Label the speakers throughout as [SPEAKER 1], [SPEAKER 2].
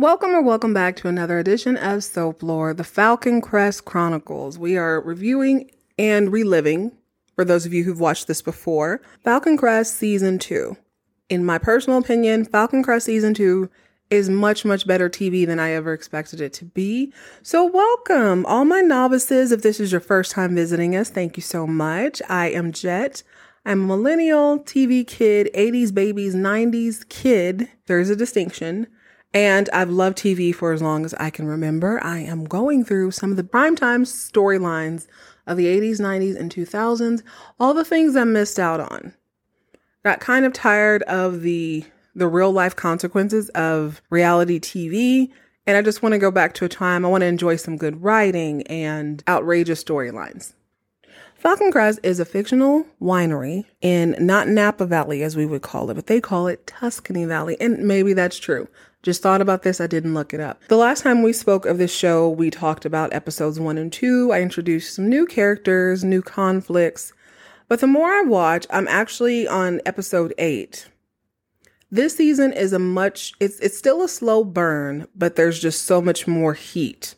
[SPEAKER 1] Welcome or welcome back to another edition of Soap Lore, the Falcon Crest Chronicles. We are reviewing and reliving, for those of you who've watched this before, Falcon Crest Season 2. In my personal opinion, Falcon Crest Season 2 is much, much better TV than I ever expected it to be. So, welcome, all my novices. If this is your first time visiting us, thank you so much. I am Jet. I'm a millennial TV kid, 80s babies, 90s kid. There's a distinction. And I've loved TV for as long as I can remember. I am going through some of the primetime storylines of the 80s, 90s, and 2000s, all the things I missed out on. Got kind of tired of the the real life consequences of reality TV. And I just want to go back to a time I want to enjoy some good writing and outrageous storylines. Falcon Crest is a fictional winery in not Napa Valley as we would call it, but they call it Tuscany Valley. And maybe that's true. Just thought about this, I didn't look it up. The last time we spoke of this show, we talked about episodes one and two. I introduced some new characters, new conflicts. But the more I watch, I'm actually on episode eight. This season is a much it's it's still a slow burn, but there's just so much more heat,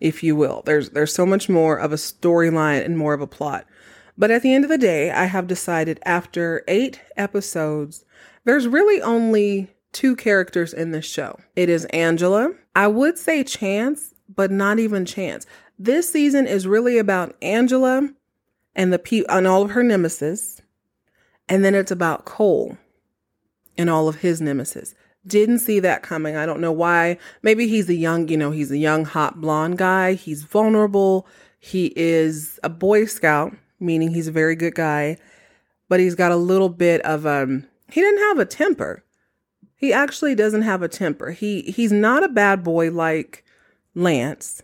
[SPEAKER 1] if you will. There's there's so much more of a storyline and more of a plot. But at the end of the day, I have decided after 8 episodes, there's really only two characters in this show. It is Angela. I would say Chance, but not even Chance. This season is really about Angela and the pe- and all of her nemesis, and then it's about Cole and all of his nemesis. Didn't see that coming. I don't know why. Maybe he's a young, you know, he's a young hot blonde guy. He's vulnerable. He is a boy scout, meaning he's a very good guy, but he's got a little bit of um he didn't have a temper. He actually doesn't have a temper. He he's not a bad boy like Lance.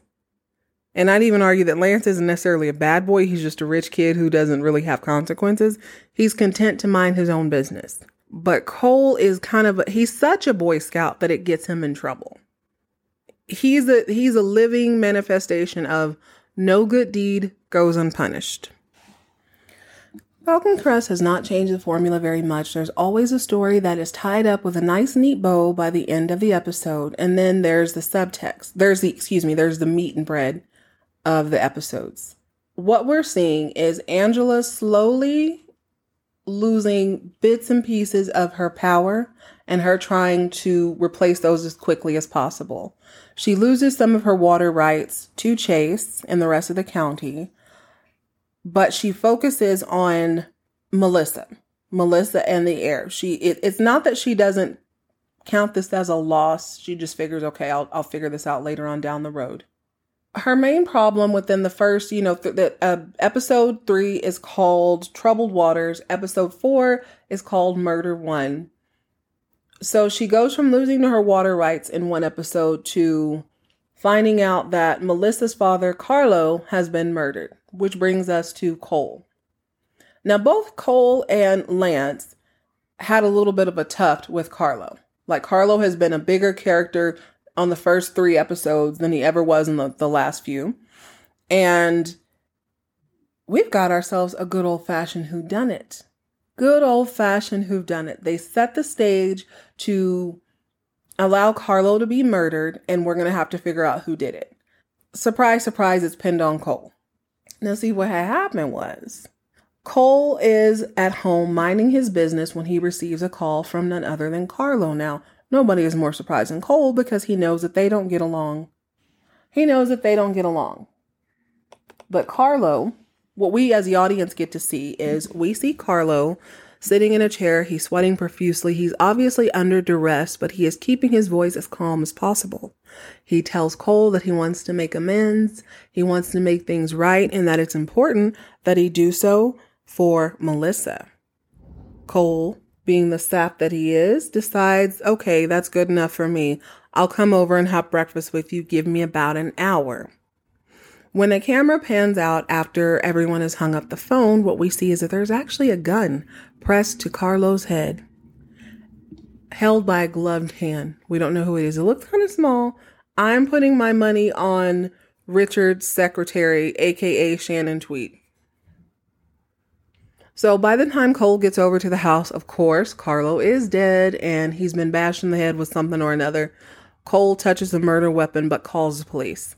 [SPEAKER 1] And I'd even argue that Lance isn't necessarily a bad boy. He's just a rich kid who doesn't really have consequences. He's content to mind his own business. But Cole is kind of a, he's such a boy scout that it gets him in trouble. He's a he's a living manifestation of no good deed goes unpunished. Falcon Crest has not changed the formula very much. There's always a story that is tied up with a nice, neat bow by the end of the episode, and then there's the subtext. There's the, excuse me, there's the meat and bread of the episodes. What we're seeing is Angela slowly losing bits and pieces of her power and her trying to replace those as quickly as possible. She loses some of her water rights to Chase and the rest of the county but she focuses on Melissa, Melissa and the heir. She it, it's not that she doesn't count this as a loss. She just figures, okay, I'll I'll figure this out later on down the road. Her main problem within the first, you know, th- the uh, episode three is called Troubled Waters. Episode four is called Murder One. So she goes from losing her water rights in one episode to finding out that Melissa's father, Carlo, has been murdered which brings us to Cole. Now, both Cole and Lance had a little bit of a tuft with Carlo. Like, Carlo has been a bigger character on the first three episodes than he ever was in the, the last few. And we've got ourselves a good old fashioned whodunit. Good old fashioned whodunit. They set the stage to allow Carlo to be murdered, and we're going to have to figure out who did it. Surprise, surprise, it's pinned on Cole. Now, see what had happened was Cole is at home minding his business when he receives a call from none other than Carlo. Now, nobody is more surprised than Cole because he knows that they don't get along. He knows that they don't get along. But Carlo, what we as the audience get to see is we see Carlo sitting in a chair. He's sweating profusely. He's obviously under duress, but he is keeping his voice as calm as possible. He tells Cole that he wants to make amends, he wants to make things right, and that it's important that he do so for Melissa. Cole, being the sap that he is, decides, okay, that's good enough for me. I'll come over and have breakfast with you. Give me about an hour. When the camera pans out after everyone has hung up the phone, what we see is that there's actually a gun pressed to Carlo's head, held by a gloved hand. We don't know who it is. It looks kind of small. I'm putting my money on Richard's secretary, aka Shannon Tweed. So by the time Cole gets over to the house, of course, Carlo is dead and he's been bashed in the head with something or another. Cole touches the murder weapon but calls the police.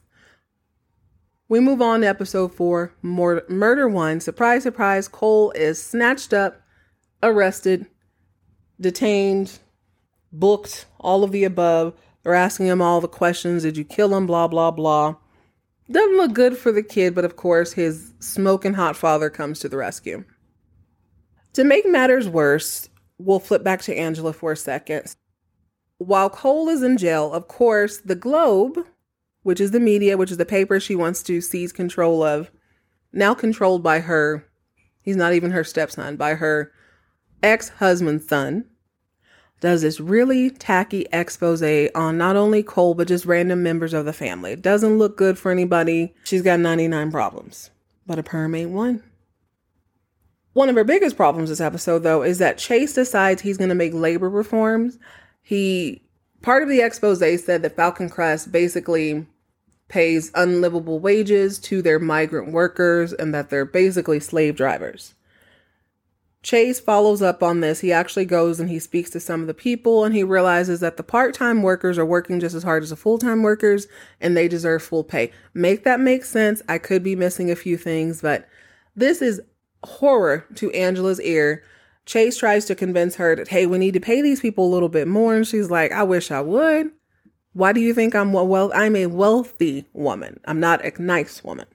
[SPEAKER 1] We move on to episode four Murder One. Surprise, surprise, Cole is snatched up, arrested, detained, booked, all of the above. They're asking him all the questions. Did you kill him? Blah, blah, blah. Doesn't look good for the kid, but of course, his smoking hot father comes to the rescue. To make matters worse, we'll flip back to Angela for a second. While Cole is in jail, of course, the Globe, which is the media, which is the paper she wants to seize control of, now controlled by her, he's not even her stepson, by her ex husband's son, does this really tacky expose on not only Cole, but just random members of the family. It doesn't look good for anybody. She's got 99 problems, but a perm ain't one. One of her biggest problems this episode, though, is that Chase decides he's going to make labor reforms. He, part of the expose said that Falcon Crest basically pays unlivable wages to their migrant workers and that they're basically slave drivers. Chase follows up on this. He actually goes and he speaks to some of the people and he realizes that the part time workers are working just as hard as the full time workers and they deserve full pay. Make that make sense. I could be missing a few things, but this is horror to Angela's ear. Chase tries to convince her that, hey, we need to pay these people a little bit more. And she's like, I wish I would. Why do you think I'm well? I'm a wealthy woman. I'm not a nice woman.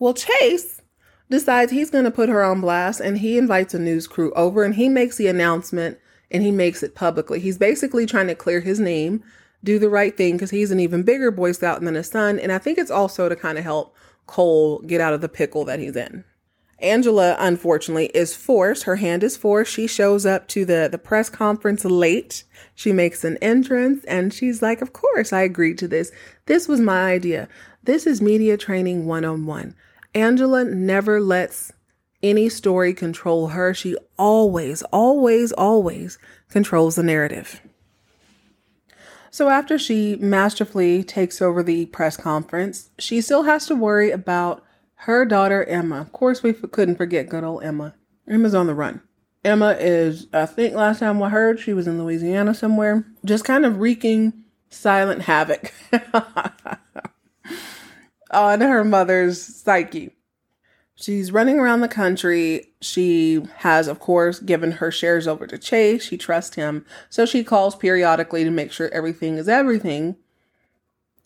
[SPEAKER 1] Well, Chase decides he's going to put her on blast and he invites a news crew over and he makes the announcement and he makes it publicly. He's basically trying to clear his name, do the right thing because he's an even bigger Boy Scout than his son. And I think it's also to kind of help Cole get out of the pickle that he's in. Angela, unfortunately, is forced. Her hand is forced. She shows up to the, the press conference late. She makes an entrance and she's like, Of course, I agreed to this. This was my idea. This is media training one on one. Angela never lets any story control her. She always, always, always controls the narrative. So after she masterfully takes over the press conference, she still has to worry about her daughter Emma. Of course, we f- couldn't forget good old Emma. Emma's on the run. Emma is, I think last time I heard, she was in Louisiana somewhere, just kind of wreaking silent havoc. on her mother's psyche. She's running around the country. She has, of course, given her shares over to Chase. She trusts him. So she calls periodically to make sure everything is everything.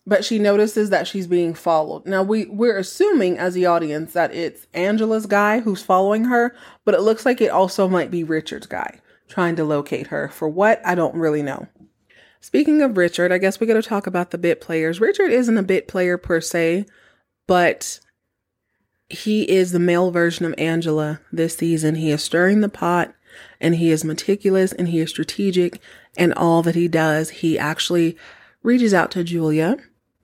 [SPEAKER 1] But she notices that she's being followed. Now we, we're assuming as the audience that it's Angela's guy who's following her, but it looks like it also might be Richard's guy trying to locate her. For what? I don't really know. Speaking of Richard, I guess we got to talk about the bit players. Richard isn't a bit player per se, but he is the male version of Angela this season. He is stirring the pot and he is meticulous and he is strategic and all that he does, he actually reaches out to Julia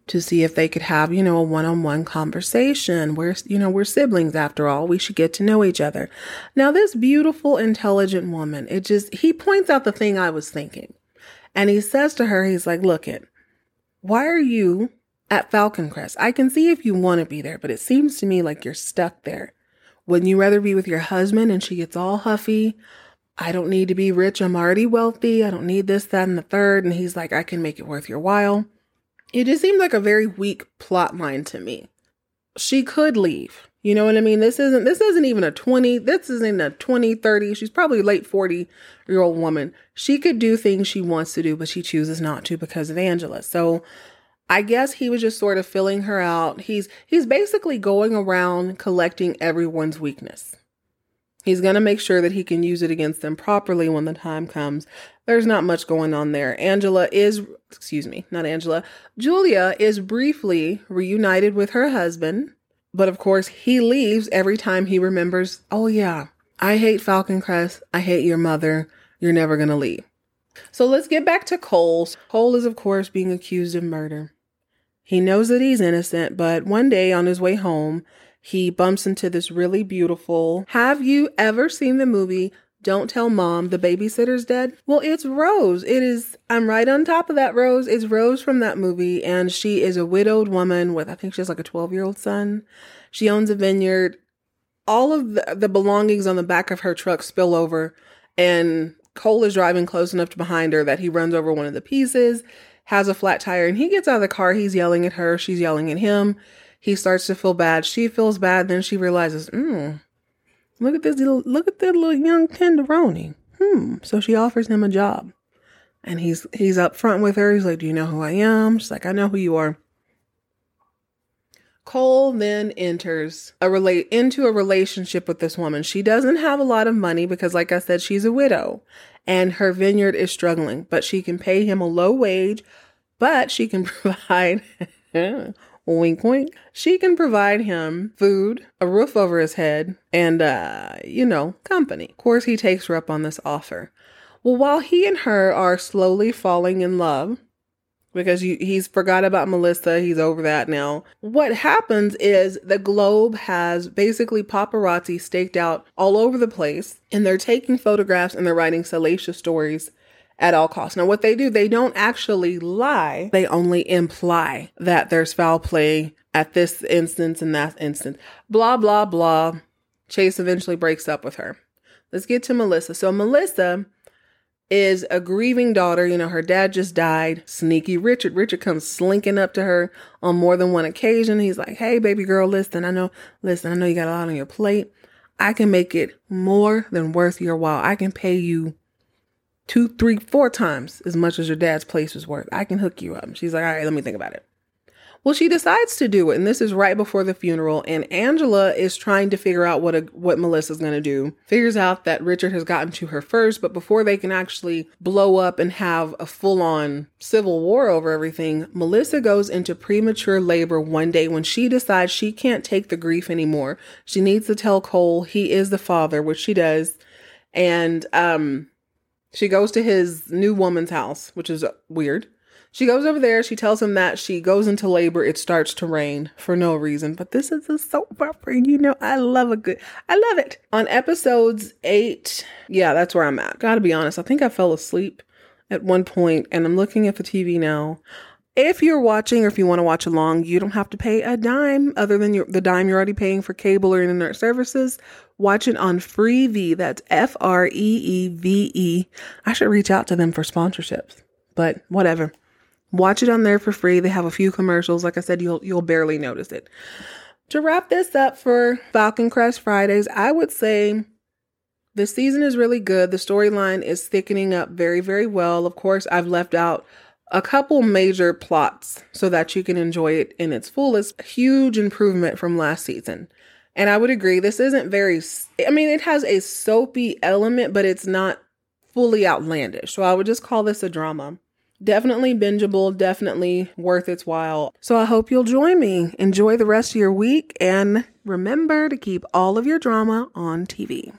[SPEAKER 1] to see if they could have, you know, a one-on-one conversation. We're, you know, we're siblings after all. We should get to know each other. Now, this beautiful, intelligent woman, it just, he points out the thing I was thinking. And he says to her, he's like, look it, why are you at Falcon Crest? I can see if you want to be there, but it seems to me like you're stuck there. Wouldn't you rather be with your husband? And she gets all huffy. I don't need to be rich. I'm already wealthy. I don't need this, that, and the third. And he's like, I can make it worth your while. It just seems like a very weak plot line to me. She could leave. You know what I mean? This isn't this isn't even a 20, this isn't a 20, 30, she's probably late 40 year old woman. She could do things she wants to do, but she chooses not to because of Angela. So I guess he was just sort of filling her out. He's he's basically going around collecting everyone's weakness. He's going to make sure that he can use it against them properly when the time comes. There's not much going on there. Angela is, excuse me, not Angela. Julia is briefly reunited with her husband but of course, he leaves every time he remembers, oh, yeah, I hate Falcon Crest. I hate your mother. You're never going to leave. So let's get back to Cole. Cole is, of course, being accused of murder. He knows that he's innocent, but one day on his way home, he bumps into this really beautiful. Have you ever seen the movie don't tell mom the babysitter's dead. Well, it's Rose. It is, I'm right on top of that Rose. It's Rose from that movie. And she is a widowed woman with, I think she has like a 12 year old son. She owns a vineyard. All of the, the belongings on the back of her truck spill over and Cole is driving close enough to behind her that he runs over one of the pieces, has a flat tire, and he gets out of the car. He's yelling at her. She's yelling at him. He starts to feel bad. She feels bad. Then she realizes, hmm, look at this little, look at that little young tenderoni. Hmm. So she offers him a job. And he's he's up front with her. He's like, Do you know who I am? She's like, I know who you are. Cole then enters a relate into a relationship with this woman. She doesn't have a lot of money because like I said she's a widow and her vineyard is struggling, but she can pay him a low wage, but she can provide wink wink. She can provide him food, a roof over his head, and uh, you know, company. Of course he takes her up on this offer. Well, while he and her are slowly falling in love, because you, he's forgot about Melissa. He's over that now. What happens is the Globe has basically paparazzi staked out all over the place and they're taking photographs and they're writing salacious stories at all costs. Now, what they do, they don't actually lie, they only imply that there's foul play at this instance and that instance. Blah, blah, blah. Chase eventually breaks up with her. Let's get to Melissa. So, Melissa is a grieving daughter. You know, her dad just died. Sneaky Richard. Richard comes slinking up to her on more than one occasion. He's like, Hey, baby girl, listen, I know, listen, I know you got a lot on your plate. I can make it more than worth your while. I can pay you two, three, four times as much as your dad's place was worth. I can hook you up. She's like, All right, let me think about it. Well, she decides to do it, and this is right before the funeral. And Angela is trying to figure out what a, what Melissa's going to do. Figures out that Richard has gotten to her first, but before they can actually blow up and have a full on civil war over everything, Melissa goes into premature labor one day when she decides she can't take the grief anymore. She needs to tell Cole he is the father, which she does, and um, she goes to his new woman's house, which is weird. She goes over there. She tells him that she goes into labor. It starts to rain for no reason. But this is a soap opera. You know, I love a good, I love it. On episodes eight, yeah, that's where I'm at. Gotta be honest. I think I fell asleep at one point and I'm looking at the TV now. If you're watching or if you want to watch along, you don't have to pay a dime other than your, the dime you're already paying for cable or internet services. Watch it on Freevee. That's F R E E V E. I should reach out to them for sponsorships, but whatever. Watch it on there for free. They have a few commercials. Like I said, you'll you'll barely notice it. To wrap this up for Falcon Crest Fridays, I would say the season is really good. The storyline is thickening up very, very well. Of course, I've left out a couple major plots so that you can enjoy it in its fullest. Huge improvement from last season. And I would agree, this isn't very, I mean, it has a soapy element, but it's not fully outlandish. So I would just call this a drama. Definitely bingeable, definitely worth its while. So I hope you'll join me. Enjoy the rest of your week and remember to keep all of your drama on TV.